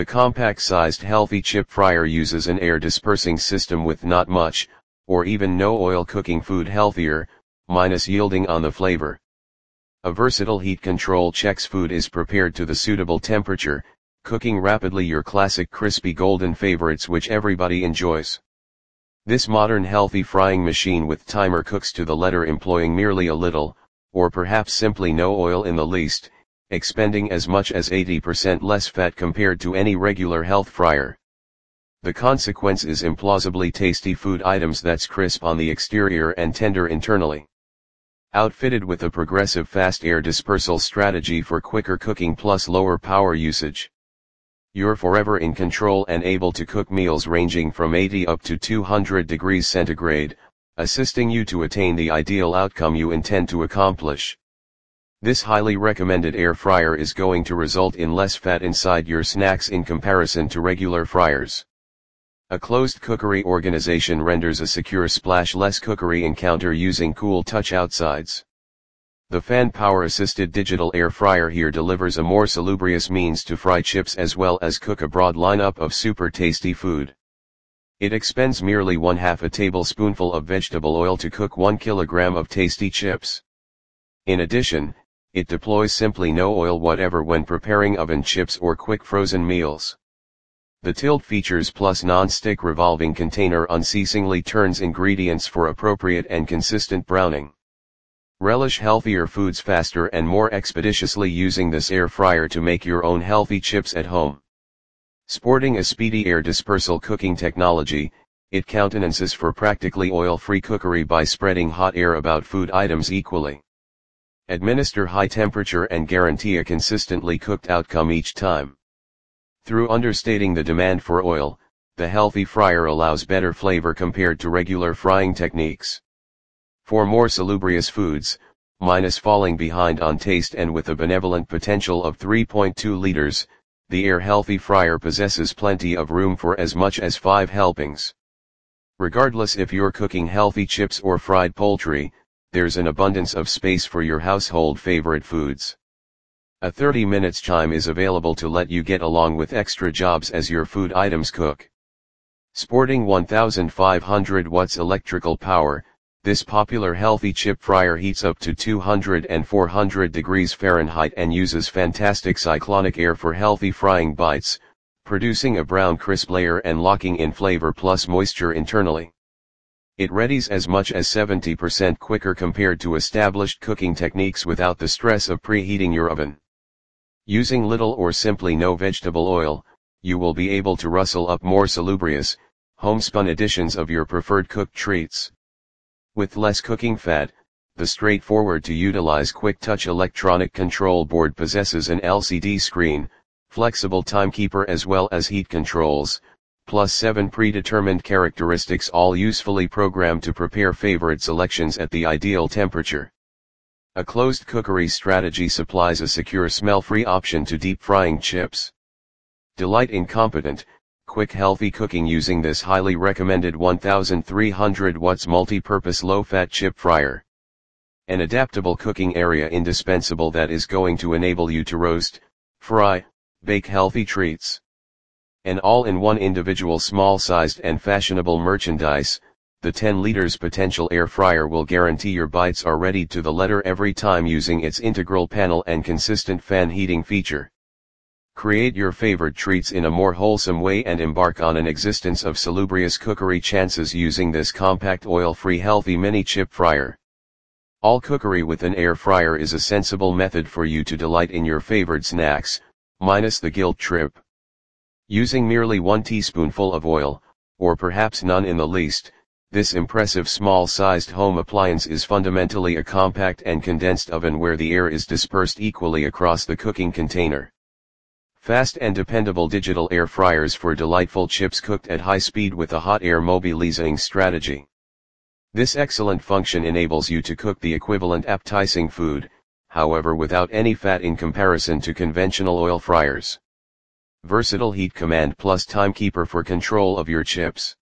The compact-sized healthy chip fryer uses an air dispersing system with not much, or even no oil cooking food healthier, minus yielding on the flavor. A versatile heat control checks food is prepared to the suitable temperature, cooking rapidly your classic crispy golden favorites which everybody enjoys. This modern healthy frying machine with timer cooks to the letter employing merely a little, or perhaps simply no oil in the least, expending as much as 80% less fat compared to any regular health fryer. The consequence is implausibly tasty food items that's crisp on the exterior and tender internally. Outfitted with a progressive fast air dispersal strategy for quicker cooking plus lower power usage. You're forever in control and able to cook meals ranging from 80 up to 200 degrees centigrade, assisting you to attain the ideal outcome you intend to accomplish. This highly recommended air fryer is going to result in less fat inside your snacks in comparison to regular fryers. A closed cookery organization renders a secure splash-less cookery encounter using cool touch outsides. The fan power assisted digital air fryer here delivers a more salubrious means to fry chips as well as cook a broad lineup of super tasty food. It expends merely one half a tablespoonful of vegetable oil to cook one kilogram of tasty chips. In addition, it deploys simply no oil whatever when preparing oven chips or quick frozen meals. The tilt features plus non-stick revolving container unceasingly turns ingredients for appropriate and consistent browning. Relish healthier foods faster and more expeditiously using this air fryer to make your own healthy chips at home. Sporting a speedy air dispersal cooking technology, it countenances for practically oil-free cookery by spreading hot air about food items equally. Administer high temperature and guarantee a consistently cooked outcome each time. Through understating the demand for oil, the healthy fryer allows better flavor compared to regular frying techniques. For more salubrious foods, minus falling behind on taste and with a benevolent potential of 3.2 liters, the Air Healthy Fryer possesses plenty of room for as much as 5 helpings. Regardless if you're cooking healthy chips or fried poultry, there's an abundance of space for your household favorite foods. A 30 minutes chime is available to let you get along with extra jobs as your food items cook. Sporting 1500 watts electrical power, this popular healthy chip fryer heats up to 200 and 400 degrees Fahrenheit and uses fantastic cyclonic air for healthy frying bites, producing a brown crisp layer and locking in flavor plus moisture internally. It readies as much as 70% quicker compared to established cooking techniques without the stress of preheating your oven. Using little or simply no vegetable oil, you will be able to rustle up more salubrious, homespun editions of your preferred cooked treats. With less cooking fat, the straightforward to utilize quick touch electronic control board possesses an LCD screen, flexible timekeeper as well as heat controls, plus 7 predetermined characteristics all usefully programmed to prepare favorite selections at the ideal temperature. A closed cookery strategy supplies a secure smell-free option to deep frying chips. Delight in competent, quick healthy cooking using this highly recommended 1300 watts multi-purpose low-fat chip fryer. An adaptable cooking area indispensable that is going to enable you to roast, fry, bake healthy treats. An all-in-one individual small-sized and fashionable merchandise, the 10 liters potential air fryer will guarantee your bites are ready to the letter every time using its integral panel and consistent fan heating feature. Create your favorite treats in a more wholesome way and embark on an existence of salubrious cookery chances using this compact oil-free healthy mini chip fryer. All cookery with an air fryer is a sensible method for you to delight in your favorite snacks, minus the guilt trip. Using merely one teaspoonful of oil, or perhaps none in the least, this impressive small-sized home appliance is fundamentally a compact and condensed oven where the air is dispersed equally across the cooking container. Fast and dependable digital air fryers for delightful chips cooked at high speed with a hot air mobilizing strategy. This excellent function enables you to cook the equivalent appetizing food, however without any fat in comparison to conventional oil fryers. Versatile heat command plus timekeeper for control of your chips.